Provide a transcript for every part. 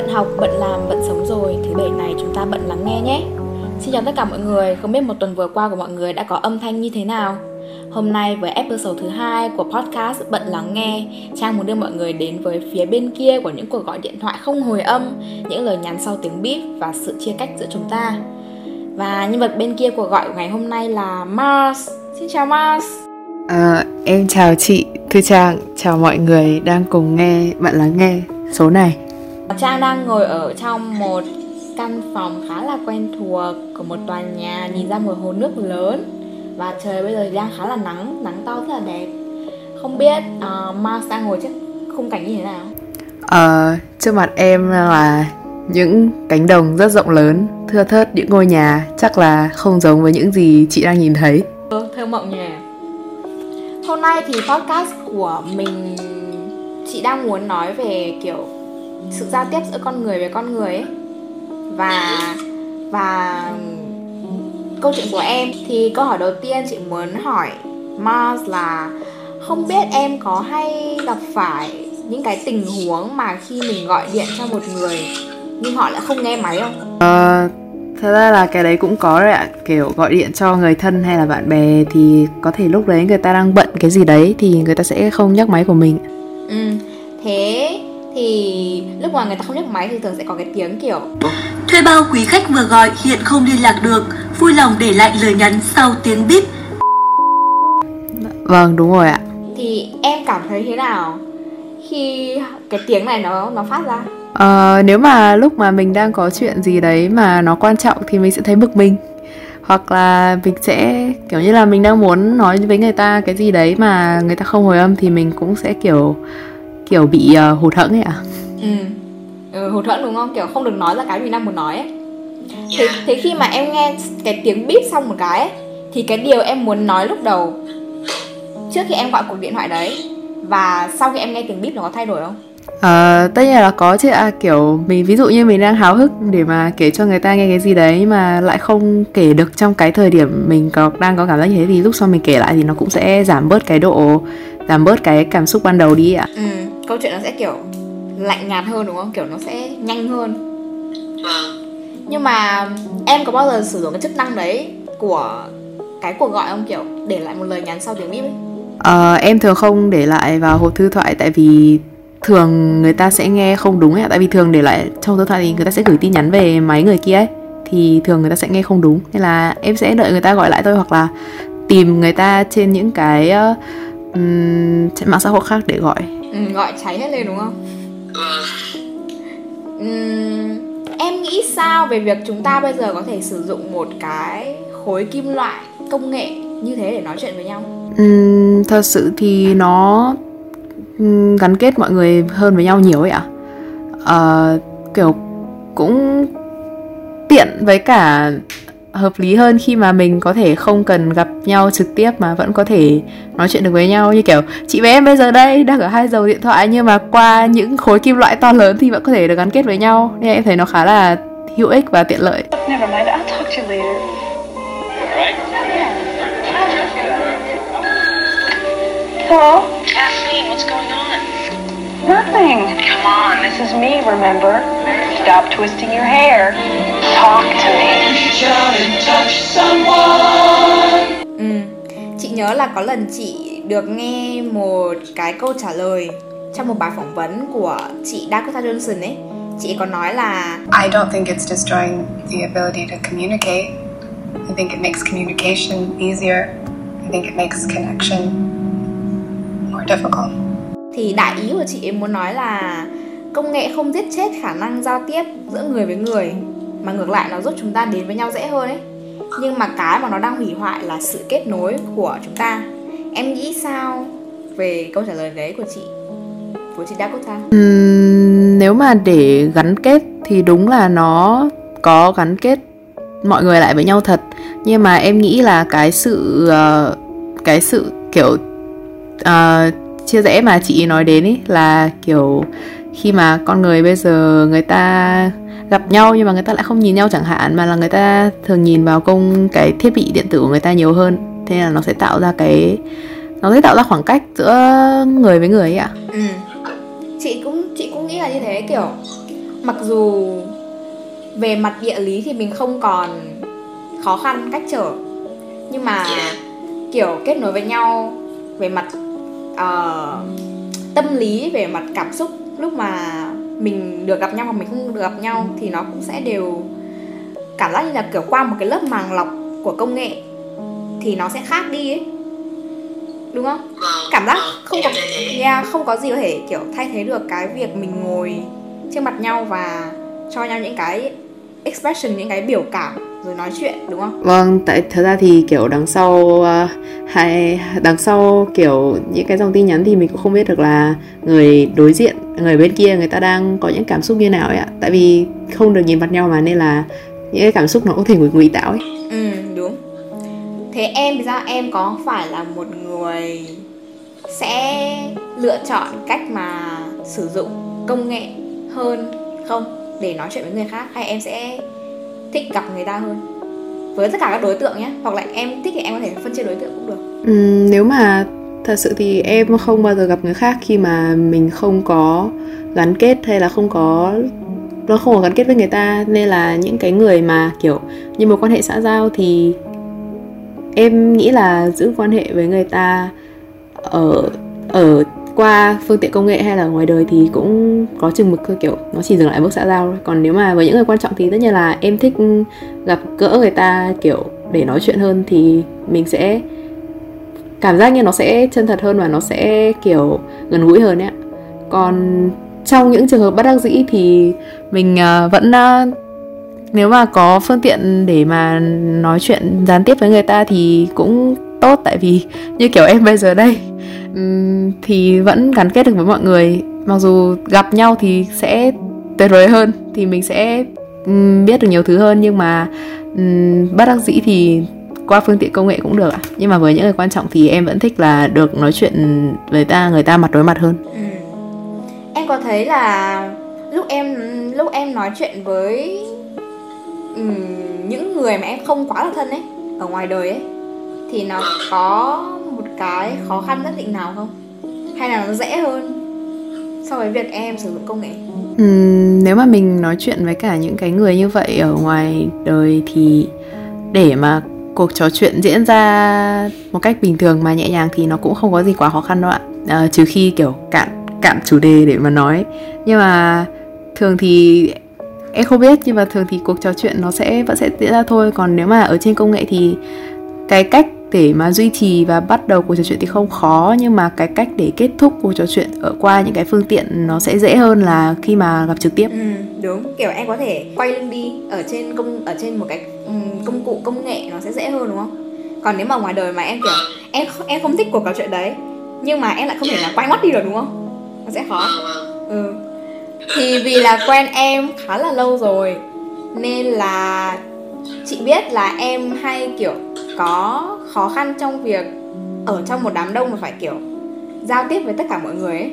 Bận học, bận làm, bận sống rồi, thứ bảy này chúng ta bận lắng nghe nhé. Xin chào tất cả mọi người, không biết một tuần vừa qua của mọi người đã có âm thanh như thế nào? Hôm nay với episode thứ hai của podcast Bận Lắng Nghe, Trang muốn đưa mọi người đến với phía bên kia của những cuộc gọi điện thoại không hồi âm, những lời nhắn sau tiếng bíp và sự chia cách giữa chúng ta. Và nhân vật bên kia cuộc gọi của ngày hôm nay là Mars. Xin chào Mars. À, em chào chị Thư Trang, chào mọi người đang cùng nghe Bạn Lắng Nghe số này Trang đang ngồi ở trong một căn phòng khá là quen thuộc của một tòa nhà nhìn ra một hồ nước lớn và trời bây giờ đang khá là nắng, nắng to rất là đẹp. Không biết uh, Mars đang ngồi trước khung cảnh như thế nào? À, trước mặt em là những cánh đồng rất rộng lớn, thưa thớt những ngôi nhà chắc là không giống với những gì chị đang nhìn thấy. Ừ, thơ mộng nhỉ. Hôm nay thì podcast của mình chị đang muốn nói về kiểu sự giao tiếp giữa con người với con người ấy. Và và câu chuyện của em thì câu hỏi đầu tiên chị muốn hỏi Mars là không biết em có hay gặp phải những cái tình huống mà khi mình gọi điện cho một người nhưng họ lại không nghe máy không? Ờ, thật ra là cái đấy cũng có đấy ạ. Kiểu gọi điện cho người thân hay là bạn bè thì có thể lúc đấy người ta đang bận cái gì đấy thì người ta sẽ không nhắc máy của mình. Ừ thế thì lúc mà người ta không nhấc máy thì thường sẽ có cái tiếng kiểu Thuê bao quý khách vừa gọi hiện không liên lạc được, vui lòng để lại lời nhắn sau tiếng bíp. Vâng đúng rồi ạ. Thì em cảm thấy thế nào khi cái tiếng này nó nó phát ra? Ờ, nếu mà lúc mà mình đang có chuyện gì đấy mà nó quan trọng thì mình sẽ thấy bực mình. Hoặc là mình sẽ kiểu như là mình đang muốn nói với người ta cái gì đấy mà người ta không hồi âm thì mình cũng sẽ kiểu kiểu bị uh, hụt hẫng ấy ạ? Ừ. ừ hụt hẫng đúng không? Kiểu không được nói ra cái mình đang muốn nói ấy. Thế, thế khi mà em nghe cái tiếng bíp xong một cái ấy, thì cái điều em muốn nói lúc đầu trước khi em gọi cuộc điện thoại đấy và sau khi em nghe tiếng bíp nó có thay đổi không? Ờ, tất nhiên là có chứ à, kiểu mình ví dụ như mình đang háo hức để mà kể cho người ta nghe cái gì đấy mà lại không kể được trong cái thời điểm mình có đang có cảm giác như thế thì lúc sau mình kể lại thì nó cũng sẽ giảm bớt cái độ giảm bớt cái cảm xúc ban đầu đi ạ. ừ câu chuyện nó sẽ kiểu lạnh nhạt hơn đúng không? Kiểu nó sẽ nhanh hơn. Nhưng mà em có bao giờ sử dụng cái chức năng đấy của cái cuộc gọi không? Kiểu để lại một lời nhắn sau tiếng bíp ấy. Ờ, em thường không để lại vào hộp thư thoại tại vì thường người ta sẽ nghe không đúng ấy tại vì thường để lại trong thư thoại thì người ta sẽ gửi tin nhắn về máy người kia ấy. Thì thường người ta sẽ nghe không đúng. Nên là em sẽ đợi người ta gọi lại thôi hoặc là tìm người ta trên những cái uh, trên mạng xã hội khác để gọi ừ, gọi cháy hết lên đúng không? Ừm, em nghĩ sao về việc chúng ta bây giờ có thể sử dụng một cái khối kim loại công nghệ như thế để nói chuyện với nhau? Ừm, thật sự thì nó gắn kết mọi người hơn với nhau nhiều ấy ạ. Ờ, kiểu cũng tiện với cả hợp lý hơn khi mà mình có thể không cần gặp nhau trực tiếp mà vẫn có thể nói chuyện được với nhau như kiểu chị với em bây giờ đây đang ở hai dầu điện thoại nhưng mà qua những khối kim loại to lớn thì vẫn có thể được gắn kết với nhau nên em thấy nó khá là hữu ích và tiện lợi Never mind, I'll talk to you later. Hello? Kathleen, what's going on? Nothing. Come on, this is me, remember? Stop twisting your hair. Talk to me. ừ. chị nhớ là có lần chị được nghe một cái câu trả lời trong một bài phỏng vấn của chị Dakota Johnson ấy chị có nói là I don't think it's destroying the ability to communicate. I think it makes communication easier. I think it makes connection more difficult thì đại ý của chị ấy muốn nói là công nghệ không giết chết khả năng giao tiếp giữa người với người mà ngược lại nó giúp chúng ta đến với nhau dễ hơn ấy. Nhưng mà cái mà nó đang hủy hoại là sự kết nối của chúng ta. Em nghĩ sao về câu trả lời đấy của chị của chị Dakota Ừm, nếu mà để gắn kết thì đúng là nó có gắn kết mọi người lại với nhau thật. Nhưng mà em nghĩ là cái sự uh, cái sự kiểu uh, chia rẽ mà chị nói đến ý, là kiểu khi mà con người bây giờ người ta gặp nhau nhưng mà người ta lại không nhìn nhau chẳng hạn, mà là người ta thường nhìn vào công cái thiết bị điện tử của người ta nhiều hơn thế là nó sẽ tạo ra cái, nó sẽ tạo ra khoảng cách giữa người với người ấy ạ ừ. chị cũng chị cũng nghĩ là như thế, kiểu mặc dù về mặt địa lý thì mình không còn khó khăn cách trở, nhưng mà kiểu kết nối với nhau về mặt uh, tâm lý về mặt cảm xúc lúc mà mình được gặp nhau hoặc mình không được gặp nhau thì nó cũng sẽ đều cảm giác như là kiểu qua một cái lớp màng lọc của công nghệ thì nó sẽ khác đi ấy. Đúng không? Cảm giác không có yeah, không có gì có thể kiểu thay thế được cái việc mình ngồi trước mặt nhau và cho nhau những cái expression những cái biểu cảm rồi nói chuyện đúng không? Vâng, tại thật ra thì kiểu đằng sau uh, hay đằng sau kiểu những cái dòng tin nhắn thì mình cũng không biết được là người đối diện, người bên kia người ta đang có những cảm xúc như nào ấy ạ. Tại vì không được nhìn mặt nhau mà nên là những cái cảm xúc nó có thể ngụy ngụy tạo ấy. Ừ, đúng. Thế em thì sao? Em có phải là một người sẽ lựa chọn cách mà sử dụng công nghệ hơn không để nói chuyện với người khác hay em sẽ thích gặp người ta hơn? Với tất cả các đối tượng nhé hoặc là em thích thì em có thể phân chia đối tượng cũng được. Ừ, nếu mà thật sự thì em không bao giờ gặp người khác khi mà mình không có gắn kết hay là không có nó không có gắn kết với người ta. Nên là những cái người mà kiểu như một quan hệ xã giao thì em nghĩ là giữ quan hệ với người ta ở ở qua phương tiện công nghệ hay là ngoài đời thì cũng có chừng mực thôi, kiểu nó chỉ dừng lại bước xã giao thôi. Còn nếu mà với những người quan trọng thì tất nhiên là em thích gặp gỡ người ta, kiểu để nói chuyện hơn thì mình sẽ cảm giác như nó sẽ chân thật hơn và nó sẽ, kiểu, gần gũi hơn ấy còn trong những trường hợp bất đắc dĩ thì mình à, vẫn à, nếu mà có phương tiện để mà nói chuyện gián tiếp với người ta thì cũng tốt. Tại vì như kiểu em bây giờ đây thì vẫn gắn kết được với mọi người. Mặc dù gặp nhau thì sẽ tuyệt vời hơn thì mình sẽ biết được nhiều thứ hơn. Nhưng mà bất đắc dĩ thì qua phương tiện công nghệ cũng được ạ. Nhưng mà với những người quan trọng thì em vẫn thích là được nói chuyện với ta người ta mặt đối mặt hơn. Ừ. em có thấy là lúc em lúc em nói chuyện với um, những người mà em không quá là thân ấy ở ngoài đời ấy thì nó có một cái khó khăn nhất định nào không? Hay là nó dễ hơn so với việc em sử dụng công nghệ? Uhm, nếu mà mình nói chuyện với cả những cái người như vậy ở ngoài đời thì để mà cuộc trò chuyện diễn ra một cách bình thường mà nhẹ nhàng thì nó cũng không có gì quá khó khăn đâu ạ. À, trừ khi kiểu cạn cạn chủ đề để mà nói. Nhưng mà thường thì em không biết nhưng mà thường thì cuộc trò chuyện nó sẽ vẫn sẽ diễn ra thôi. Còn nếu mà ở trên công nghệ thì cái cách để mà duy trì và bắt đầu cuộc trò chuyện thì không khó nhưng mà cái cách để kết thúc cuộc trò chuyện ở qua những cái phương tiện nó sẽ dễ hơn là khi mà gặp trực tiếp. Ừ, đúng. Kiểu em có thể quay lưng đi ở trên công ở trên một cái ừ, công cụ công nghệ nó sẽ dễ hơn đúng không? Còn nếu mà ngoài đời mà em kiểu em em không thích cuộc trò chuyện đấy nhưng mà em lại không thể là quay mắt đi được đúng không? Nó sẽ khó. Ừ. Thì vì là quen em khá là lâu rồi nên là chị biết là em hay kiểu có khó khăn trong việc ở trong một đám đông mà phải kiểu giao tiếp với tất cả mọi người ấy.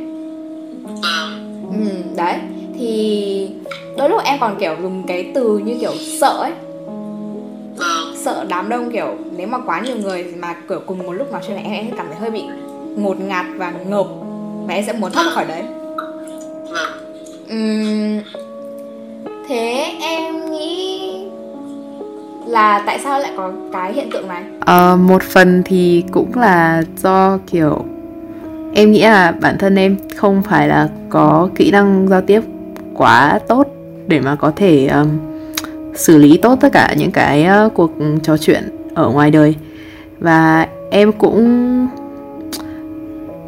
Ừ, đấy. Thì đôi lúc em còn kiểu dùng cái từ như kiểu sợ ấy. Sợ đám đông kiểu nếu mà quá nhiều người mà kiểu cùng một lúc nói chuyện này em em cảm thấy hơi bị ngột ngạt và ngợp. Và em sẽ muốn thoát khỏi đấy. Uhm, thế em nghĩ là tại sao lại có cái hiện tượng này? À, một phần thì cũng là do kiểu em nghĩ là bản thân em không phải là có kỹ năng giao tiếp quá tốt để mà có thể um, xử lý tốt tất cả những cái uh, cuộc trò chuyện ở ngoài đời. Và em cũng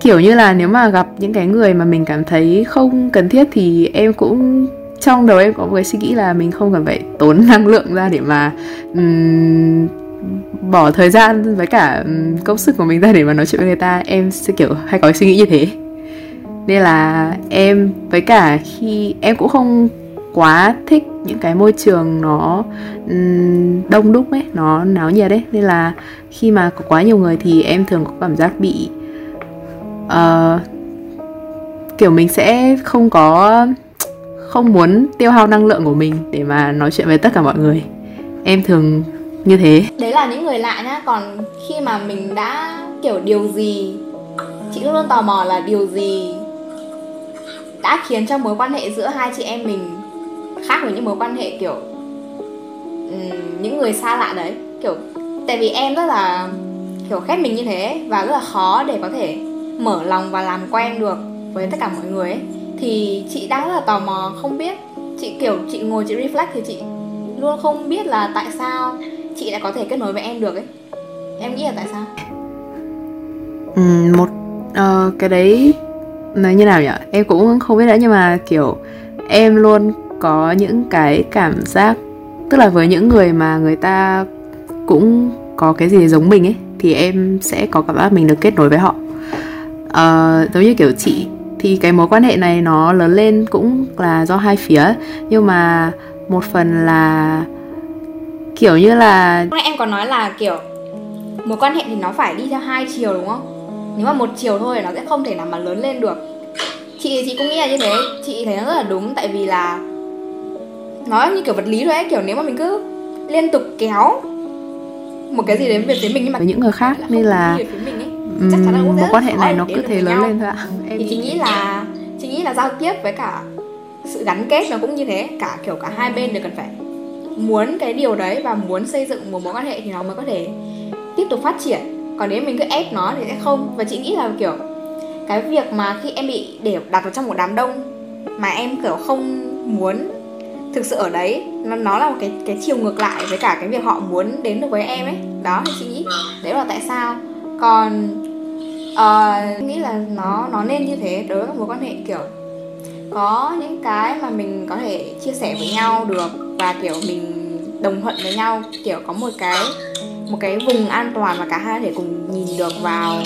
kiểu như là nếu mà gặp những cái người mà mình cảm thấy không cần thiết thì em cũng trong đầu em có một cái suy nghĩ là mình không cần phải tốn năng lượng ra để mà um, bỏ thời gian với cả um, công sức của mình ra để mà nói chuyện với người ta. Em sẽ kiểu hay có suy nghĩ như thế. Nên là em với cả khi em cũng không quá thích những cái môi trường nó um, đông đúc ấy nó náo nhiệt đấy nên là khi mà có quá nhiều người thì em thường có cảm giác bị uh, kiểu mình sẽ không có không muốn tiêu hao năng lượng của mình để mà nói chuyện với tất cả mọi người. Em thường như thế. Đấy là những người lạ nhá, còn khi mà mình đã kiểu điều gì, chị luôn tò mò là điều gì đã khiến cho mối quan hệ giữa hai chị em mình khác với những mối quan hệ kiểu những người xa lạ đấy. Kiểu, tại vì em rất là, kiểu, khép mình như thế và rất là khó để có thể mở lòng và làm quen được với tất cả mọi người ấy thì chị đang rất là tò mò không biết chị kiểu chị ngồi chị reflect thì chị luôn không biết là tại sao chị lại có thể kết nối với em được ấy. Em nghĩ là tại sao? Ừ, một uh, cái đấy nói như nào nhỉ? Em cũng không biết nữa nhưng mà kiểu em luôn có những cái cảm giác tức là với những người mà người ta cũng có cái gì giống mình ấy thì em sẽ có cảm giác mình được kết nối với họ. Uh, giống như kiểu chị thì cái mối quan hệ này nó lớn lên cũng là do hai phía nhưng mà một phần là kiểu như là em có nói là kiểu mối quan hệ thì nó phải đi theo hai chiều đúng không? Nếu mà một chiều thôi thì nó sẽ không thể nào mà lớn lên được. Chị chị cũng nghĩ là như thế, chị thấy nó rất là đúng tại vì là nó như kiểu vật lý thôi ấy, kiểu nếu mà mình cứ liên tục kéo một cái gì đến về phía mình nhưng mà với những người khác nên là mình chắc chắn là cũng ừm, sẽ mối quan hệ này nó cứ thế lớn lên thôi ạ. Em thì chị nghĩ là chị nghĩ là giao tiếp với cả sự gắn kết nó cũng như thế. Cả kiểu cả hai bên đều cần phải muốn cái điều đấy và muốn xây dựng một mối quan hệ thì nó mới có thể tiếp tục phát triển. Còn nếu mình cứ ép nó thì sẽ không. Và chị nghĩ là kiểu cái việc mà khi em bị để đặt vào trong một đám đông mà em kiểu không muốn thực sự ở đấy nó nó là một cái cái chiều ngược lại với cả cái việc họ muốn đến được với em ấy. Đó thì chị nghĩ đấy là tại sao. Còn ờ, em nghĩ là nó nó nên như thế đối với các mối quan hệ kiểu có những cái mà mình có thể chia sẻ với nhau được và kiểu mình đồng thuận với nhau kiểu có một cái một cái vùng an toàn mà cả hai có thể cùng nhìn được vào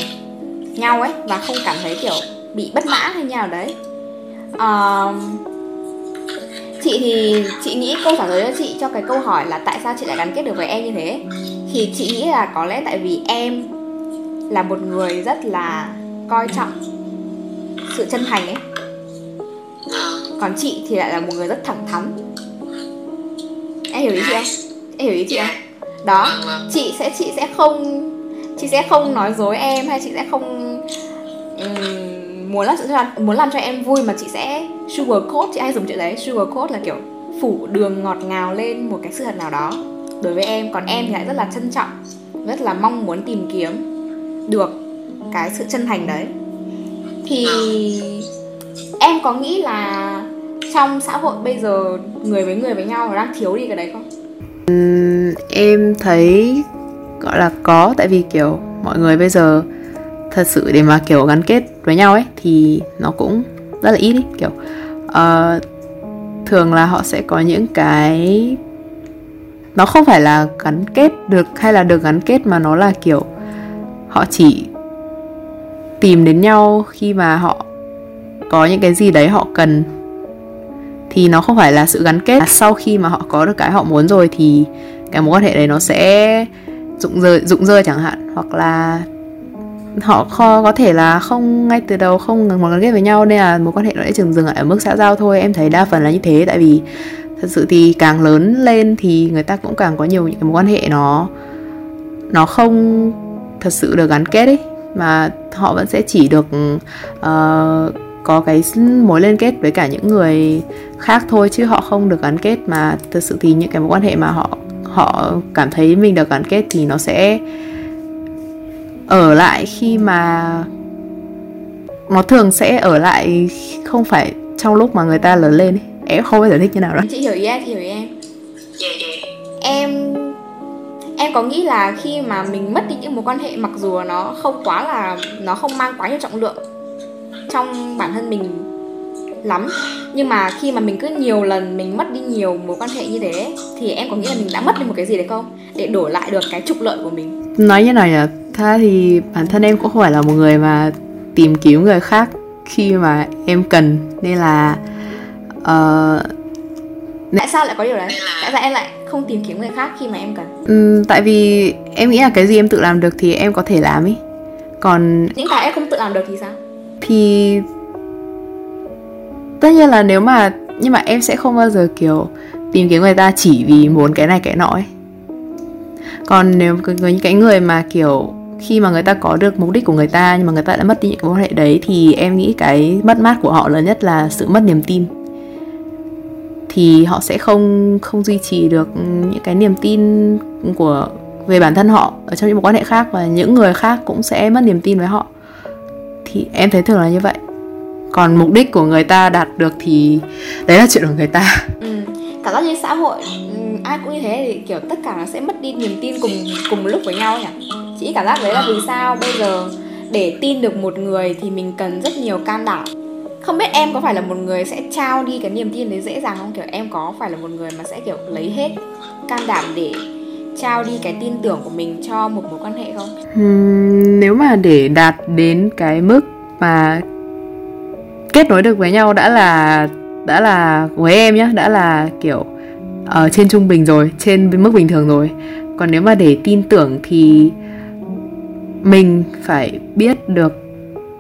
nhau ấy và không cảm thấy kiểu bị bất mãn hay nào đấy. Uh, chị thì chị nghĩ câu trả lời cho chị cho cái câu hỏi là tại sao chị lại gắn kết được với em như thế? Thì chị nghĩ là có lẽ tại vì em là một người rất là coi trọng sự chân thành ấy. Còn chị thì lại là một người rất thẳng thắn. Em hiểu ý chị không? Em hiểu ý chị không? Đó chị sẽ chị sẽ không chị sẽ không nói dối em hay chị sẽ không um, muốn làm cho muốn làm cho em vui mà chị sẽ sugar coat chị hay dùng chữ đấy sugar coat là kiểu phủ đường ngọt ngào lên một cái sự thật nào đó. Đối với em còn em thì lại rất là trân trọng rất là mong muốn tìm kiếm được cái sự chân thành đấy. Thì em có nghĩ là trong xã hội bây giờ người với người với nhau nó đang thiếu đi cái đấy không? Em thấy gọi là có tại vì kiểu mọi người bây giờ thật sự để mà kiểu gắn kết với nhau ấy thì nó cũng rất là ít ý kiểu ờ, thường là họ sẽ có những cái nó không phải là gắn kết được hay là được gắn kết mà nó là kiểu họ chỉ tìm đến nhau khi mà họ có những cái gì đấy họ cần. Thì nó không phải là sự gắn kết. Sau khi mà họ có được cái họ muốn rồi thì cái mối quan hệ đấy nó sẽ rụng rơi rụng rơi chẳng hạn. Hoặc là họ kho, có thể là không, ngay từ đầu không muốn gắn kết với nhau nên là mối quan hệ nó sẽ dừng dừng ở mức xã giao thôi. Em thấy đa phần là như thế, tại vì thật sự thì càng lớn lên thì người ta cũng càng có nhiều những cái mối quan hệ nó nó không thật sự được gắn kết ấy mà họ vẫn sẽ chỉ được uh, có cái mối liên kết với cả những người khác thôi chứ họ không được gắn kết. Mà thật sự thì những cái mối quan hệ mà họ họ cảm thấy mình được gắn kết thì nó sẽ ở lại khi mà nó thường sẽ ở lại không phải trong lúc mà người ta lớn lên ấy. em không bao giờ thích như nào đó chị hiểu ý em chị hiểu ý em. Em em có nghĩ là khi mà mình mất đi những mối quan hệ mặc dù nó không quá là nó không mang quá nhiều trọng lượng trong bản thân mình lắm nhưng mà khi mà mình cứ nhiều lần mình mất đi nhiều mối quan hệ như thế thì em có nghĩ là mình đã mất đi một cái gì đấy không? Để đổi lại được cái trục lợi của mình. Nói như nào nhỉ tha thì bản thân em cũng không phải là một người mà tìm kiếm người khác khi mà em cần nên là uh, tại sao lại có điều đấy? Tại sao em lại không tìm kiếm người khác khi mà em cần. Um, tại vì em nghĩ là cái gì em tự làm được thì em có thể làm ấy còn những cái em không tự làm được thì sao? thì tất nhiên là nếu mà nhưng mà em sẽ không bao giờ kiểu tìm kiếm người ta chỉ vì muốn cái này cái nọ ấy. Còn nếu những cái người mà kiểu khi mà người ta có được mục đích của người ta nhưng mà người ta đã mất đi những mối quan hệ đấy thì em nghĩ cái mất mát của họ lớn nhất là sự mất niềm tin thì họ sẽ không không duy trì được những cái niềm tin của, về bản thân họ ở trong những mối quan hệ khác và những người khác cũng sẽ mất niềm tin với họ. Thì em thấy thường là như vậy. Còn mục đích của người ta đạt được thì đấy là chuyện của người ta. Ừ. cảm giác như xã hội ừ, ai cũng như thế thì, kiểu, tất cả nó sẽ mất đi niềm tin cùng cùng một lúc với nhau nhỉ? Chị cảm giác đấy là vì sao bây giờ để tin được một người thì mình cần rất nhiều can đảm không biết em có phải là một người sẽ trao đi cái niềm tin đấy dễ dàng không? Kiểu em có phải là một người mà sẽ kiểu lấy hết can đảm để trao đi cái tin tưởng của mình cho một mối quan hệ không? Uhm, nếu mà để đạt đến cái mức mà kết nối được với nhau đã là đã là với em nhá đã là kiểu ở trên trung bình rồi trên mức bình thường rồi. Còn nếu mà để tin tưởng thì mình phải biết được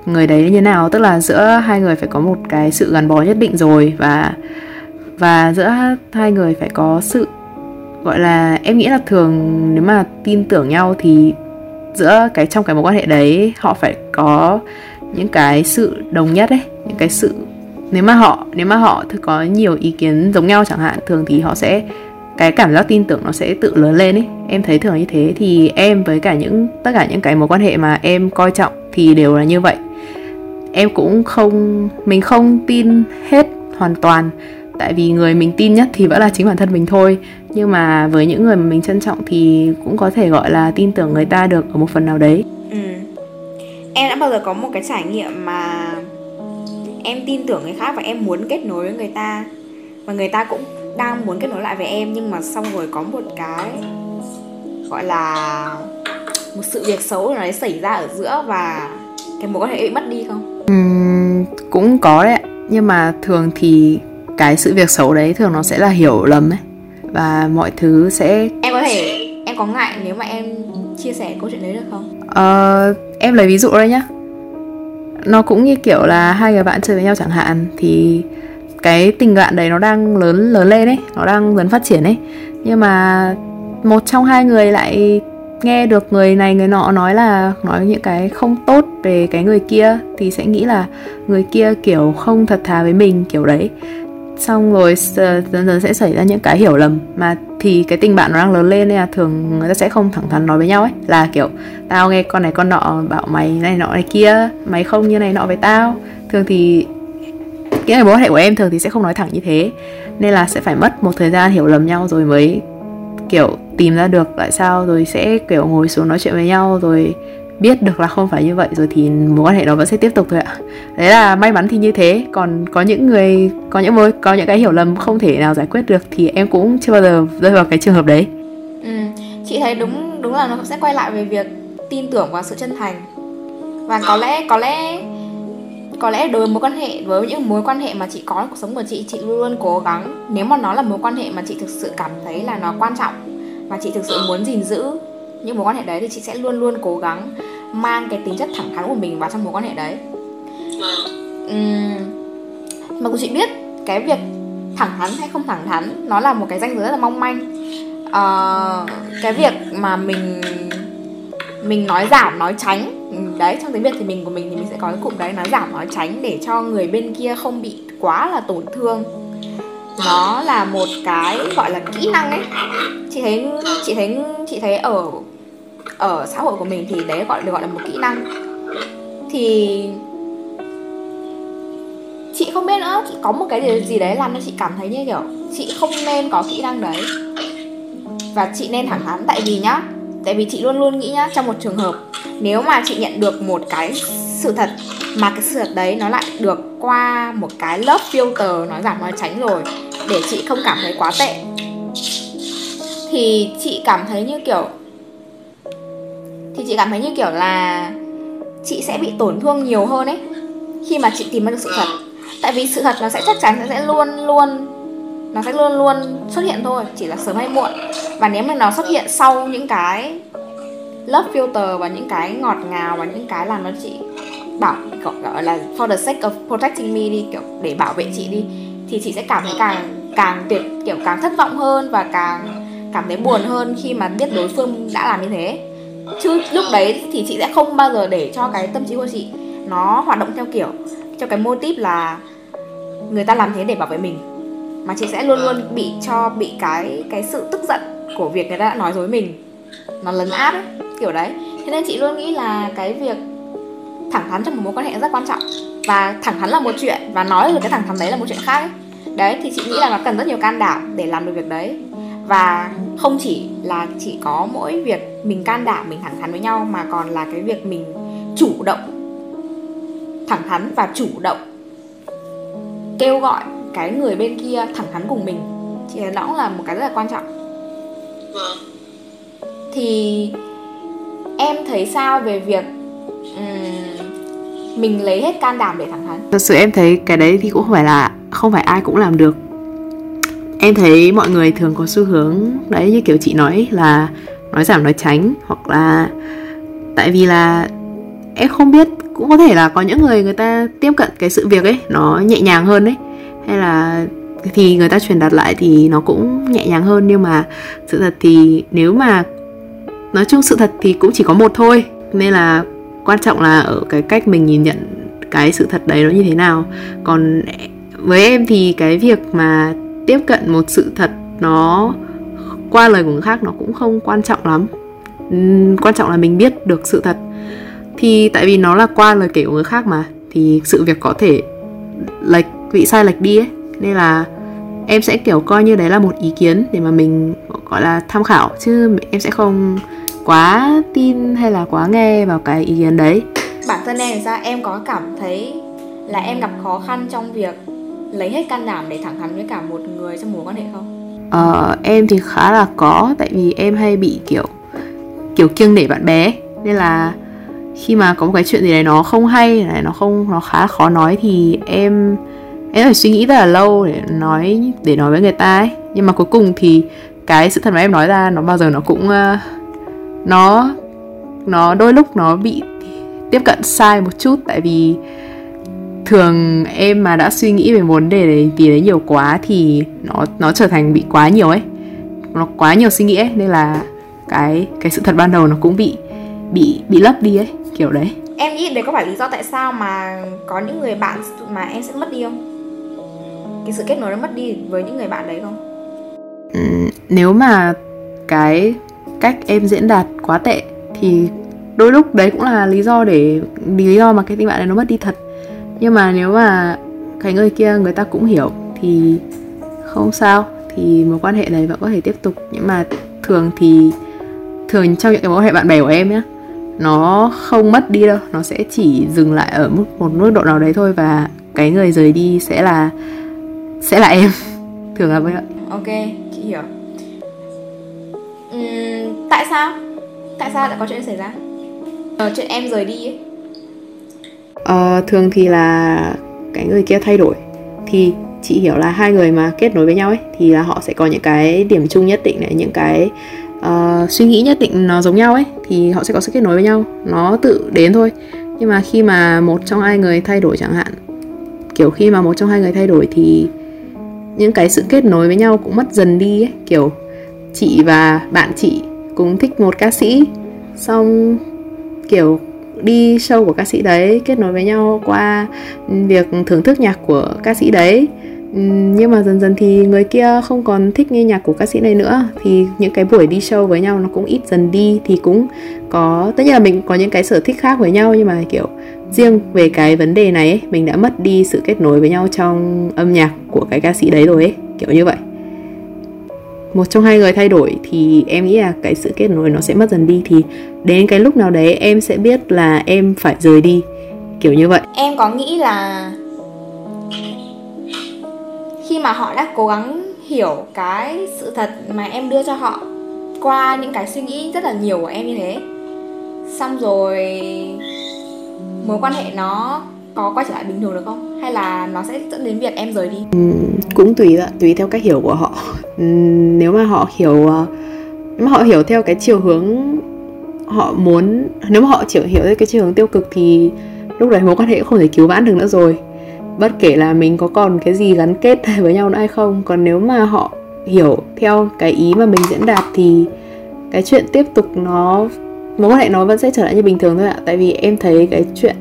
người đấy như nào? Tức là giữa hai người phải có một cái sự gắn bó nhất định rồi và và giữa hai người phải có sự, gọi là, em nghĩ là thường nếu mà tin tưởng nhau thì giữa cái, trong cái mối quan hệ đấy họ phải có những cái sự đồng nhất ấy, những cái sự, nếu mà họ, nếu mà họ có nhiều ý kiến giống nhau chẳng hạn, thường thì họ sẽ, cái cảm giác tin tưởng nó sẽ tự lớn lên ấy. Em thấy thường như thế thì em với cả những, tất cả những cái mối quan hệ mà em coi trọng thì đều là như vậy em cũng không, mình không tin hết hoàn toàn tại vì người mình tin nhất thì vẫn là chính bản thân mình thôi nhưng mà với những người mà mình trân trọng thì cũng có thể gọi là tin tưởng người ta được ở một phần nào đấy ừ. em đã bao giờ có một cái trải nghiệm mà em tin tưởng người khác và em muốn kết nối với người ta và người ta cũng đang muốn kết nối lại với em, nhưng mà xong rồi có một cái gọi là một sự việc xấu nó xảy ra ở giữa và cái mối quan hệ bị mất đi không? Uhm, cũng có đấy nhưng mà thường thì cái sự việc xấu đấy thường nó sẽ là hiểu lầm ấy. Và mọi thứ sẽ em có thể em có ngại nếu mà em chia sẻ câu chuyện đấy được không? Ờ, em lấy ví dụ đây nhá. Nó cũng như kiểu là hai người bạn chơi với nhau chẳng hạn thì cái tình bạn đấy nó đang lớn lớn lên ấy nó đang dần phát triển ấy. Nhưng mà một trong hai người lại nghe được người này, người nọ nói là, nói những cái không tốt về cái người kia thì sẽ nghĩ là người kia kiểu không thật thà với mình, kiểu đấy. Xong rồi ờ, dần dần sẽ xảy ra những cái hiểu lầm. Mà thì cái tình bạn nó đang lớn lên nên là thường người ta sẽ không thẳng thắn nói với nhau ấy. Là kiểu, tao nghe con này con nọ bảo mày này nọ này kia, mày không như này nọ với tao. Thường thì cái này mối quan hệ của em thường thì sẽ không nói thẳng như thế. Nên là sẽ phải mất một thời gian hiểu lầm nhau rồi mới kiểu tìm ra được tại sao rồi sẽ kiểu ngồi xuống nói chuyện với nhau rồi biết được là không phải như vậy rồi thì mối quan hệ đó vẫn sẽ tiếp tục thôi ạ. Đấy là may mắn thì như thế. Còn có những người có những mối có những cái hiểu lầm không thể nào giải quyết được thì em cũng chưa bao giờ rơi vào cái trường hợp đấy. Ừ, chị thấy đúng đúng là nó sẽ quay lại về việc tin tưởng và sự chân thành. Và có lẽ có lẽ có lẽ đối với mối quan hệ với những mối quan hệ mà chị có trong cuộc sống của chị chị luôn luôn cố gắng. Nếu mà nó là mối quan hệ mà chị thực sự cảm thấy là nó quan trọng và chị thực sự muốn gìn giữ những mối quan hệ đấy thì chị sẽ luôn luôn cố gắng mang cái tính chất thẳng thắn của mình vào trong mối quan hệ đấy. Uhm, mà chị biết cái việc thẳng thắn hay không thẳng thắn nó là một cái danh giới rất là mong manh. Uh, cái việc mà mình mình nói giảm nói tránh đấy trong tiếng việt thì mình của mình có cái cụm đấy nó giảm nó tránh để cho người bên kia không bị quá là tổn thương. Nó là một cái gọi là kỹ năng ấy. Chị thấy chị thấy chị thấy ở ở xã hội của mình thì đấy gọi được gọi là một kỹ năng. Thì chị không biết nữa chị có một cái gì, gì đấy làm cho chị cảm thấy như kiểu chị không nên có kỹ năng đấy. Và chị nên thẳng thắn tại vì nhá tại vì chị luôn luôn nghĩ nhá trong một trường hợp nếu mà chị nhận được một cái sự thật. Mà cái sự thật đấy nó lại được qua một cái lớp filter nói giảm nói tránh rồi, để chị không cảm thấy quá tệ. Thì chị cảm thấy như kiểu, thì chị cảm thấy như kiểu là chị sẽ bị tổn thương nhiều hơn ấy, khi mà chị tìm ra được sự thật. Tại vì sự thật nó sẽ chắc chắn, nó sẽ luôn luôn, nó sẽ luôn luôn xuất hiện thôi, chỉ là sớm hay muộn. Và nếu mà nó xuất hiện sau những cái lớp filter và những cái ngọt ngào và những cái làm nó chị bảo gọi là for the sake of protecting me đi kiểu để bảo vệ chị đi thì chị sẽ cảm thấy càng càng tuyệt kiểu càng thất vọng hơn và càng cảm thấy buồn hơn khi mà biết đối phương đã làm như thế. Chứ lúc đấy thì chị sẽ không bao giờ để cho cái tâm trí của chị nó hoạt động theo kiểu cho cái mô típ là người ta làm thế để bảo vệ mình. Mà chị sẽ luôn luôn bị cho bị cái cái sự tức giận của việc người ta đã nói dối mình. Nó lấn áp ấy, kiểu đấy. Thế nên chị luôn nghĩ là cái việc thẳng thắn trong một mối quan hệ rất quan trọng và thẳng thắn là một chuyện và nói được cái thẳng thắn đấy là một chuyện khác ấy. đấy thì chị nghĩ là nó cần rất nhiều can đảm để làm được việc đấy và không chỉ là chỉ có mỗi việc mình can đảm mình thẳng thắn với nhau mà còn là cái việc mình chủ động thẳng thắn và chủ động kêu gọi cái người bên kia thẳng thắn cùng mình chị thấy đó cũng là một cái rất là quan trọng Vâng. thì em thấy sao về việc ừm, mình lấy hết can đảm để thẳng thắn. Thật sự em thấy cái đấy thì cũng không phải là, không phải ai cũng làm được. Em thấy mọi người thường có xu hướng, đấy như kiểu chị nói, là nói giảm nói tránh, hoặc là tại vì là em không biết, cũng có thể là có những người người ta tiếp cận cái sự việc ấy, nó nhẹ nhàng hơn ấy. Hay là thì người ta truyền đạt lại thì nó cũng nhẹ nhàng hơn, nhưng mà sự thật thì nếu mà, nói chung sự thật thì cũng chỉ có một thôi. Nên là quan trọng là ở cái cách mình nhìn nhận cái sự thật đấy nó như thế nào. Còn với em thì cái việc mà tiếp cận một sự thật nó qua lời của người khác nó cũng không quan trọng lắm. Quan trọng là mình biết được sự thật. Thì tại vì nó là qua lời kể của người khác mà, thì sự việc có thể lệch bị sai lệch đi ấy. Nên là em sẽ, kiểu, coi như đấy là một ý kiến để mà mình, gọi là, tham khảo, chứ em sẽ không quá tin hay là quá nghe vào cái ý kiến đấy? Bản thân em sao? Em có cảm thấy là em gặp khó khăn trong việc lấy hết can đảm để thẳng thắn với cả một người trong mối quan hệ không? Ờ, em thì khá là có tại vì em hay bị kiểu kiểu kiêng nể bạn bè nên là khi mà có một cái chuyện gì đấy nó không hay này nó không nó khá là khó nói thì em em phải suy nghĩ rất là lâu để nói để nói với người ta ấy. Nhưng mà cuối cùng thì cái sự thật mà em nói ra nó bao giờ nó cũng ờ, nó nó đôi lúc nó bị tiếp cận sai một chút tại vì thường em mà đã suy nghĩ về vấn đề đấy vì đấy nhiều quá thì nó nó trở thành bị quá nhiều ấy. Nó quá nhiều suy nghĩ ấy nên là cái cái sự thật ban đầu nó cũng bị bị bị lấp đi ấy kiểu đấy. Em nghĩ đấy có phải lý do tại sao mà có những người bạn mà em sẽ mất đi không? Cái sự kết nối nó mất đi với những người bạn đấy không? Ừm, nếu mà cái cách em diễn đạt quá tệ thì đôi lúc đấy cũng là lý do để lý do mà cái tình bạn này nó mất đi thật. Nhưng mà nếu mà cái người kia, người ta cũng hiểu thì không sao, thì mối quan hệ này vẫn có thể tiếp tục. Nhưng mà thường thì, thường trong những cái mối quan hệ bạn bè của em nhé nó không mất đi đâu, nó sẽ chỉ dừng lại ở mức, một mức độ nào đấy thôi và cái người rời đi sẽ là sẽ là em. Thường là vậy ok, chị hiểu tại sao? Tại sao lại có chuyện xảy ra? Ờ, chuyện em rời đi ấy. Ờ, thường thì là cái người kia thay đổi. Thì chị hiểu là hai người mà kết nối với nhau ấy thì là họ sẽ có những cái điểm chung nhất định này những cái uh, suy nghĩ nhất định nó giống nhau ấy thì họ sẽ có sự kết nối với nhau. Nó tự đến thôi. Nhưng mà khi mà một trong hai người thay đổi chẳng hạn kiểu khi mà một trong hai người thay đổi thì những cái sự kết nối với nhau cũng mất dần đi ấy. Kiểu chị và bạn chị cũng thích một ca sĩ. Xong kiểu đi show của ca sĩ đấy kết nối với nhau qua việc thưởng thức nhạc của ca sĩ đấy. Nhưng mà dần dần thì người kia không còn thích nghe nhạc của ca sĩ này nữa. Thì những cái buổi đi show với nhau nó cũng ít dần đi thì cũng có tất nhiên là mình có những cái sở thích khác với nhau nhưng mà kiểu riêng về cái vấn đề này ấy, mình đã mất đi sự kết nối với nhau trong âm nhạc của cái ca sĩ đấy rồi ấy kiểu như vậy một trong hai người thay đổi thì em nghĩ là cái sự kết nối nó sẽ mất dần đi thì đến cái lúc nào đấy em sẽ biết là em phải rời đi, kiểu như vậy. Em có nghĩ là khi mà họ đã cố gắng hiểu cái sự thật mà em đưa cho họ qua những cái suy nghĩ rất là nhiều của em như thế, xong rồi mối quan hệ nó có quay trở lại bình thường được không? Hay là nó sẽ dẫn đến việc em rời đi? Ừ, cũng tùy ạ tùy theo cách hiểu của họ. Ừ, nếu mà họ hiểu nếu mà họ hiểu theo cái chiều hướng họ muốn nếu mà họ chỉ hiểu theo cái chiều hướng tiêu cực thì lúc đấy mối quan hệ cũng không thể cứu vãn được nữa rồi. Bất kể là mình có còn cái gì gắn kết với nhau nữa hay không còn nếu mà họ hiểu theo cái ý mà mình diễn đạt thì cái chuyện tiếp tục nó mối quan hệ nó vẫn sẽ trở lại như bình thường thôi ạ. Tại vì em thấy cái chuyện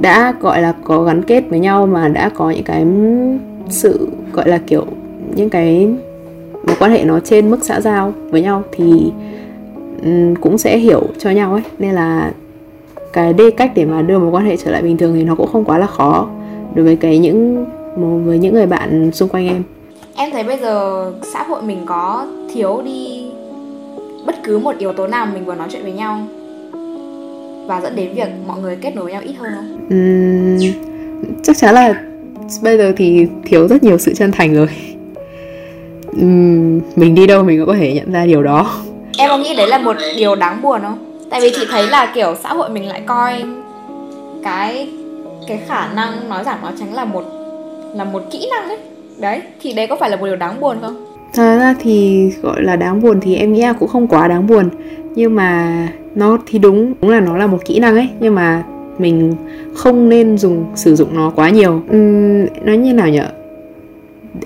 đã, gọi là, có gắn kết với nhau mà đã có những cái sự, gọi là, kiểu, những cái mối quan hệ nó trên mức xã giao với nhau thì ừ, cũng sẽ hiểu cho nhau ấy. Nên là cái đê cách để mà đưa mối quan hệ trở lại bình thường thì nó cũng không quá là khó đối với cái những với những người bạn xung quanh em. Em thấy bây giờ xã hội mình có thiếu đi bất cứ một yếu tố nào mình vừa nói chuyện với nhau và dẫn đến việc mọi người kết nối với nhau ít hơn không? Uhm, chắc chắn là bây giờ thì thiếu rất nhiều sự chân thành rồi. Uhm, mình đi đâu mình cũng có thể nhận ra điều đó. Em có nghĩ đấy là một điều đáng buồn không? Tại vì chị thấy là kiểu xã hội mình lại coi cái cái khả năng nói giảm nói tránh là một là một kỹ năng đấy. Đấy, thì đấy có phải là một điều đáng buồn không? Thật ra thì gọi là đáng buồn thì em nghĩ là cũng không quá đáng buồn nhưng mà nó thì đúng đúng là nó là một kỹ năng ấy Nhưng mà mình không nên dùng sử dụng nó quá nhiều. Uhm, Nói như nào nhở?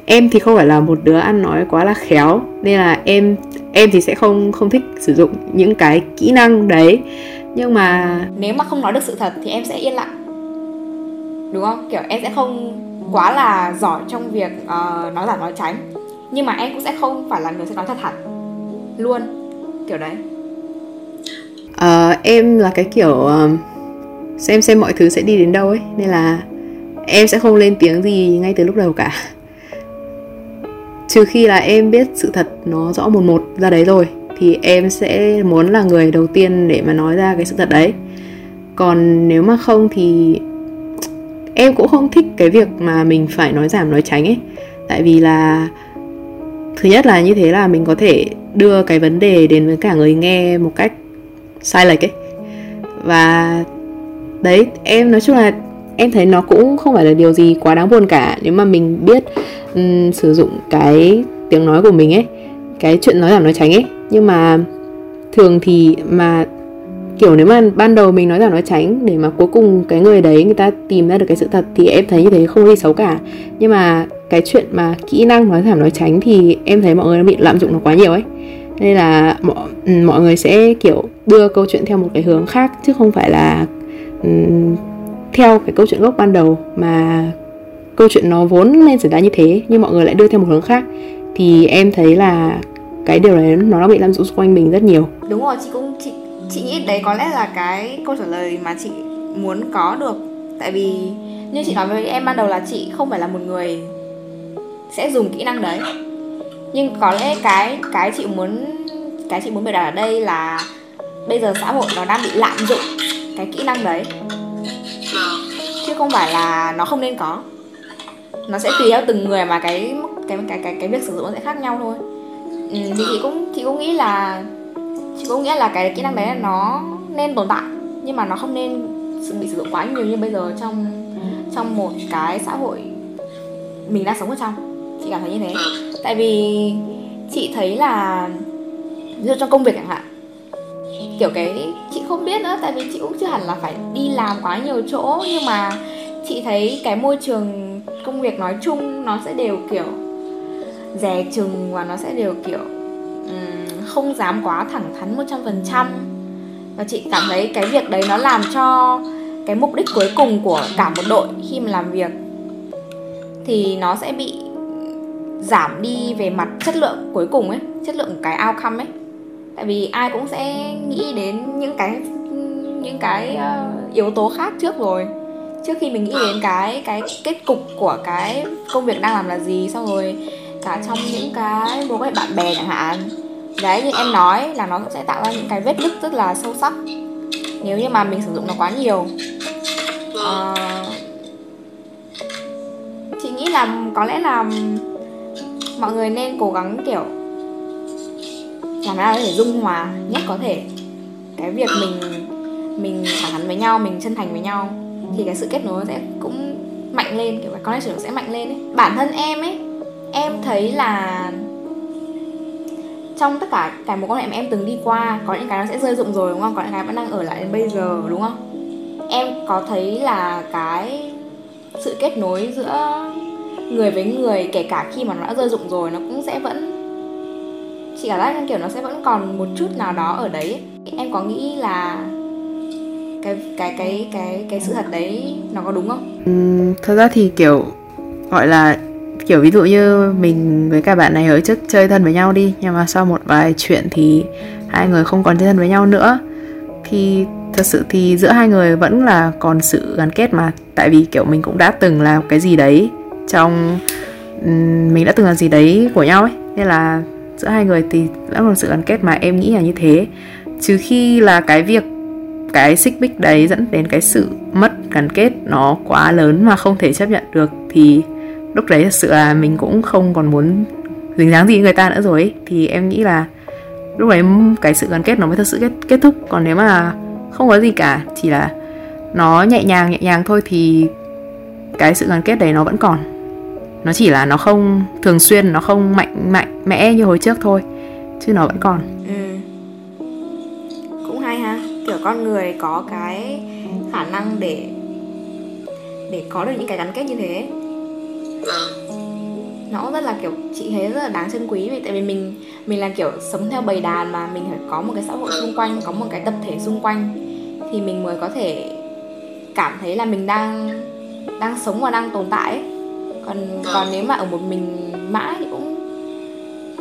Em thì không phải là một đứa ăn nói quá là khéo Nên là em em thì sẽ không không thích sử dụng những cái kỹ năng đấy. Nhưng mà Nếu mà không nói được sự thật thì em sẽ yên lặng. Đúng không? Kiểu em sẽ không quá là giỏi trong việc uh, nói giả nói tránh. Nhưng mà em cũng sẽ không phải là người sẽ nói thật hẳn. Luôn. Kiểu đấy uh, em là cái kiểu uh, xem xem mọi thứ sẽ đi đến đâu ấy nên là em sẽ không lên tiếng gì ngay từ lúc đầu cả. Trừ khi là em biết sự thật nó rõ một một ra đấy rồi thì em sẽ muốn là người đầu tiên để mà nói ra cái sự thật đấy. Còn nếu mà không thì em cũng không thích cái việc mà mình phải nói giảm nói tránh ấy. Tại vì là thứ nhất là như thế là mình có thể đưa cái vấn đề đến với cả người nghe một cách sai lệch ấy. Và đấy em nói chung là em thấy nó cũng không phải là điều gì quá đáng buồn cả. Nếu mà mình biết um, sử dụng cái tiếng nói của mình ấy cái chuyện nói giảm nói tránh ấy. Nhưng mà thường thì mà kiểu nếu mà ban đầu mình nói giảm nói tránh để mà cuối cùng cái người đấy người ta tìm ra được cái sự thật thì em thấy như thế không có gì xấu cả. Nhưng mà cái chuyện mà kỹ năng nói giảm nói tránh thì em thấy mọi người bị lạm dụng nó quá nhiều ấy nên là mọi, ừ, mọi người sẽ kiểu đưa câu chuyện theo một cái hướng khác chứ không phải là um, theo cái câu chuyện gốc ban đầu mà câu chuyện nó vốn nên xảy ra như thế nhưng mọi người lại đưa theo một hướng khác. Thì em thấy là cái điều đấy nó đã bị lạm dụng xung quanh mình rất nhiều. Đúng rồi chị cũng chị chị nghĩ đấy có lẽ là cái câu trả lời mà chị muốn có được. Tại vì như chị nói với em ban đầu là chị không phải là một người sẽ dùng kỹ năng đấy nhưng có lẽ cái cái chị muốn cái chị muốn biểu đạt ở đây là bây giờ xã hội nó đang bị lạm dụng cái kỹ năng đấy. Chứ không phải là nó không nên có. Nó sẽ tùy theo từng người mà cái cái cái cái cái việc sử dụng nó sẽ khác nhau thôi. Ừ, thì chị cũng chị cũng nghĩ là chị cũng nghĩ là cái kỹ năng đấy nó nên tồn tại nhưng mà nó không nên bị sử dụng quá nhiều như bây giờ trong trong một cái xã hội mình đang sống ở trong chị cảm thấy như thế. Tại vì chị thấy là ví dụ trong công việc chẳng hạn kiểu cái chị không biết nữa tại vì chị cũng chưa hẳn là phải đi làm quá nhiều chỗ nhưng mà chị thấy cái môi trường công việc nói chung nó sẽ đều kiểu dè chừng và nó sẽ đều kiểu um, không dám quá thẳng thắn một trăm phần trăm. Và chị cảm thấy cái việc đấy nó làm cho cái mục đích cuối cùng của cả một đội khi mà làm việc thì nó sẽ bị giảm đi về mặt chất lượng cuối cùng ấy chất lượng cái outcome ấy. Tại vì ai cũng sẽ nghĩ đến những cái những cái uh, yếu tố khác trước rồi. Trước khi mình nghĩ đến cái cái kết cục của cái công việc đang làm là gì xong rồi cả trong những cái mối quan hệ bạn bè chẳng hạn. Đấy như em nói là nó sẽ tạo ra những cái vết nứt rất là sâu sắc. Nếu như mà mình sử dụng nó quá nhiều. Uh, chị nghĩ là có lẽ là mọi người nên cố gắng, kiểu làm sao để dung hòa nhất có thể. Cái việc mình mình thẳng thắn với nhau, mình chân thành với nhau, thì cái sự kết nối sẽ cũng mạnh lên, kiểu, cái connection sẽ mạnh lên ấy. Bản thân em ấy, em thấy là trong tất cả cái mối quan hệ mà em từng đi qua, có những cái nó sẽ rơi rụng rồi, đúng không? Có những cái vẫn đang ở lại đến bây giờ, đúng không? Em có thấy là cái sự kết nối giữa người với người kể cả khi mà nó đã rơi rụng rồi nó cũng sẽ vẫn chị cảm giác kiểu nó sẽ vẫn còn một chút nào đó ở đấy. Em có nghĩ là cái cái cái cái cái sự thật đấy nó có đúng không? Ừ, thật ra thì kiểu gọi là kiểu ví dụ như mình với cả bạn này ở trước chơi thân với nhau đi nhưng mà sau một vài chuyện thì hai người không còn chơi thân với nhau nữa. Thì thật sự thì giữa hai người vẫn là còn sự gắn kết mà tại vì kiểu mình cũng đã từng làm cái gì đấy trong mình đã từng làm gì đấy của nhau ấy. Nên là giữa hai người thì vẫn còn sự gắn kết mà em nghĩ là như thế. Trừ khi là cái việc cái xích bích đấy dẫn đến cái sự mất gắn kết nó quá lớn mà không thể chấp nhận được thì lúc đấy thật sự là mình cũng không còn muốn dính dáng gì người ta nữa rồi ấy. thì em nghĩ là lúc đấy cái sự gắn kết nó mới thật sự kết, kết thúc. Còn nếu mà không có gì cả chỉ là nó nhẹ nhàng nhẹ nhàng thôi thì cái sự gắn kết đấy nó vẫn còn nó chỉ là nó không thường xuyên, nó không mạnh mạnh mẽ như hồi trước thôi, chứ nó vẫn còn ừ. cũng hay ha kiểu con người có cái khả năng để để có được những cái gắn kết như thế nó rất là kiểu, chị thấy rất là đáng trân quý vì tại vì mình mình là kiểu sống theo bầy đàn mà mình phải có một cái xã hội xung quanh, có một cái tập thể xung quanh, thì mình mới có thể cảm thấy là mình đang đang sống và đang tồn tại ấy còn còn nếu mà ở một mình mãi thì cũng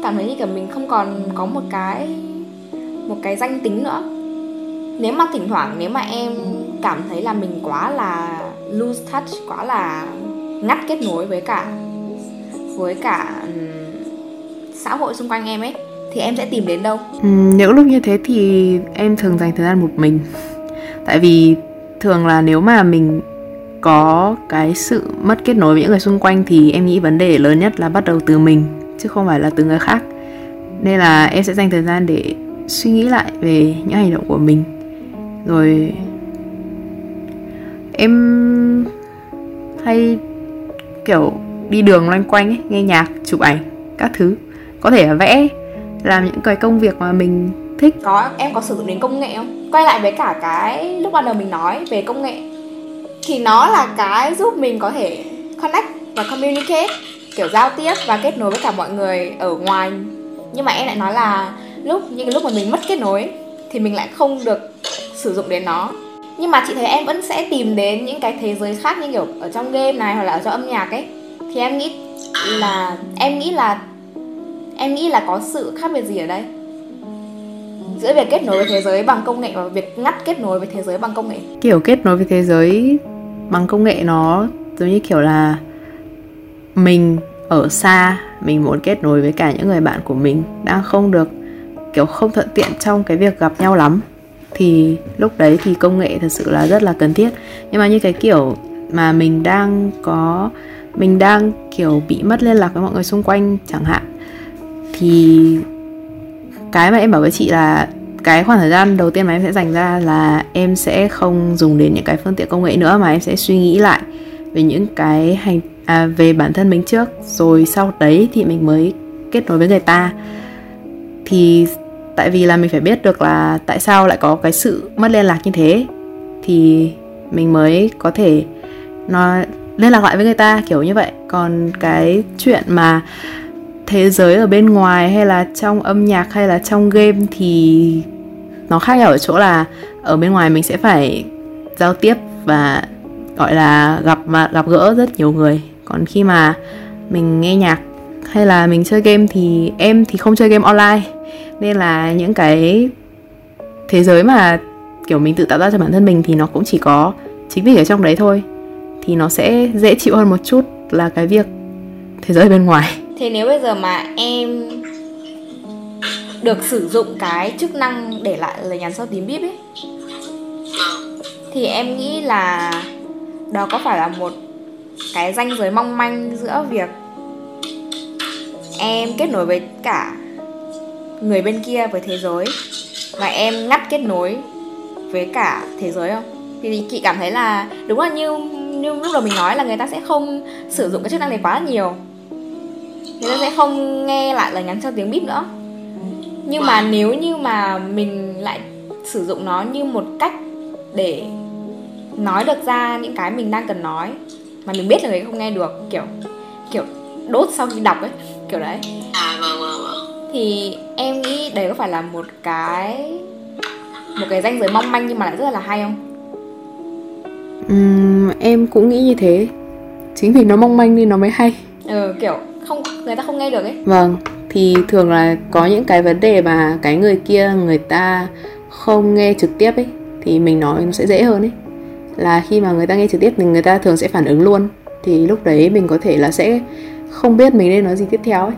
cảm thấy như kiểu mình không còn có một cái một cái danh tính nữa. Nếu mà thỉnh thoảng nếu mà em cảm thấy là mình quá là lose touch quá là ngắt kết nối với cả với cả xã hội xung quanh em ấy thì em sẽ tìm đến đâu? Ừ, những lúc như thế thì em thường dành thời gian một mình. Tại vì thường là nếu mà mình có cái sự mất kết nối với những người xung quanh thì em nghĩ vấn đề lớn nhất là bắt đầu từ mình chứ không phải là từ người khác. Nên là em sẽ dành thời gian để suy nghĩ lại về những hành động của mình. Rồi em hay kiểu đi đường loanh quanh ấy, nghe nhạc chụp ảnh các thứ. Có thể là vẽ làm những cái công việc mà mình thích. Có em có sử dụng đến công nghệ không? Quay lại với cả cái lúc ban đầu mình nói về công nghệ thì nó là cái giúp mình có thể connect và communicate, kiểu giao tiếp và kết nối với cả mọi người ở ngoài. Nhưng mà em lại nói là lúc, những cái lúc mà mình mất kết nối thì mình lại không được sử dụng đến nó. Nhưng mà chị thấy em vẫn sẽ tìm đến những cái thế giới khác như kiểu ở trong game này hoặc là ở trong âm nhạc ấy. Thì em nghĩ là, em nghĩ là, em nghĩ là có sự khác biệt gì ở đây? Giữa việc kết nối với thế giới bằng công nghệ và việc ngắt kết nối với thế giới bằng công nghệ. Kiểu kết nối với thế giới bằng công nghệ nó giống như kiểu là mình ở xa, mình muốn kết nối với cả những người bạn của mình đang không được, kiểu, không thuận tiện trong cái việc gặp nhau lắm. Thì lúc đấy thì công nghệ thật sự là rất là cần thiết. Nhưng mà như cái kiểu mà mình đang có, mình đang, kiểu, bị mất liên lạc với mọi người xung quanh chẳng hạn, thì cái mà em bảo với chị là cái khoảng thời gian đầu tiên mà em sẽ dành ra là em sẽ không dùng đến những cái phương tiện công nghệ nữa mà em sẽ suy nghĩ lại về những cái hành à, về bản thân mình trước rồi sau đấy thì mình mới kết nối với người ta. Thì tại vì là mình phải biết được là tại sao lại có cái sự mất liên lạc như thế thì mình mới có thể nói liên lạc lại với người ta kiểu như vậy. Còn cái chuyện mà thế giới ở bên ngoài hay là trong âm nhạc hay là trong game thì nó khác nhau ở chỗ là ở bên ngoài mình sẽ phải giao tiếp và, gọi là, gặp mà gặp gỡ rất nhiều người. Còn khi mà mình nghe nhạc hay là mình chơi game thì em thì không chơi game online. Nên là những cái thế giới mà, kiểu, mình tự tạo ra cho bản thân mình thì nó cũng chỉ có chính mình ở trong đấy thôi. Thì nó sẽ dễ chịu hơn một chút là cái việc thế giới bên ngoài thế nếu bây giờ mà em được sử dụng cái chức năng để lại lời nhắn sau tím bíp ấy, thì em nghĩ là đó có phải là một cái ranh giới mong manh giữa việc em kết nối với cả người bên kia với thế giới và em ngắt kết nối với cả thế giới không? Thì chị cảm thấy là đúng là như như lúc đầu mình nói là người ta sẽ không sử dụng cái chức năng này quá là nhiều người ta sẽ không nghe lại lời nhắn cho tiếng bíp nữa. Nhưng mà nếu như mà mình lại sử dụng nó như một cách để nói được ra những cái mình đang cần nói mà mình biết là người không nghe được kiểu kiểu đốt sau khi đọc ấy kiểu đấy. À vâng vâng vâng. thì em nghĩ đấy có phải là một cái một cái ranh giới mong manh nhưng mà lại rất là hay không? Ừm, em cũng nghĩ như thế. Chính vì nó mong manh nên nó mới hay. Ừ, kiểu không người ta không nghe được ấy Vâng, thì thường là có những cái vấn đề mà cái người kia người ta không nghe trực tiếp ấy thì mình nói nó sẽ dễ hơn ấy. Là khi mà người ta nghe trực tiếp thì người ta thường sẽ phản ứng luôn. Thì lúc đấy mình có thể là sẽ không biết mình nên nói gì tiếp theo ấy.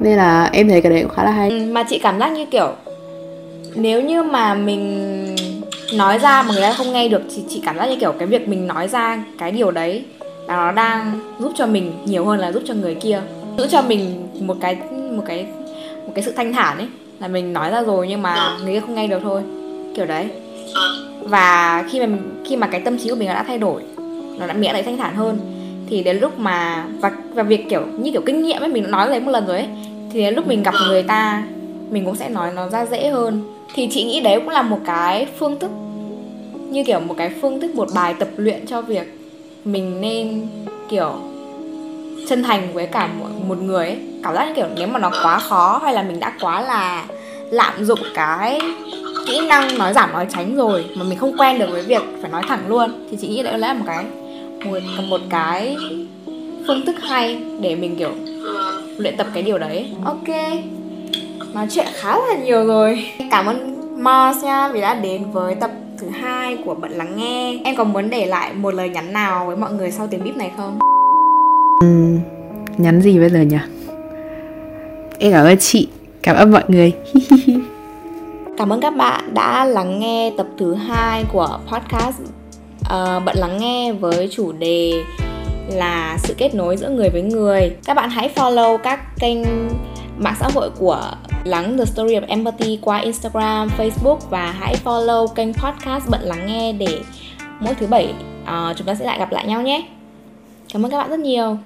Nên là em thấy cái đấy cũng khá là hay. ừ, mà chị cảm giác như kiểu nếu như mà mình nói ra mà người ta không nghe được thì chị cảm giác như kiểu cái việc mình nói ra cái điều đấy nó đang giúp cho mình nhiều hơn là giúp cho người kia. Giữ cho mình một cái một cái một cái sự thanh thản ấy. Là mình nói ra rồi nhưng mà người kia không nghe được thôi. Kiểu đấy. Và khi mà khi mà cái tâm trí của mình đã thay đổi nó đã đã thấy thanh thản hơn thì đến lúc mà và và việc kiểu như kiểu kinh nghiệm ấy mình nói đấy một lần rồi ấy thì đến lúc mình gặp người ta mình cũng sẽ nói nó ra dễ hơn. Thì chị nghĩ đấy cũng là một cái phương thức như kiểu một cái phương thức một bài tập luyện cho việc mình nên kiểu chân thành với cả một, một người ấy. Cảm giác như kiểu nếu mà nó quá khó hay là mình đã quá là lạm dụng cái kỹ năng nói giảm nói tránh rồi mà mình không quen được với việc phải nói thẳng luôn thì chị nghĩ đấy là một cái một, một cái phương thức hay để mình kiểu luyện tập cái điều đấy. Ok nói chuyện khá là nhiều rồi. Cảm ơn Mars nha vì đã đến với tập thứ hai của bận lắng nghe em có muốn để lại một lời nhắn nào với mọi người sau tiếng bíp này không Ừm, nhắn gì bây giờ nhỉ? Em cảm ơn chị, cảm ơn mọi người. Cảm ơn các bạn đã lắng nghe tập thứ hai của podcast uh, Bận lắng nghe với chủ đề là sự kết nối giữa người với người. Các bạn hãy follow các kênh mạng xã hội của Lắng The Story of Empathy qua Instagram, Facebook và hãy follow kênh podcast Bận lắng nghe để mỗi thứ bảy uh, chúng ta sẽ lại gặp lại nhau nhé. Cảm ơn các bạn rất nhiều.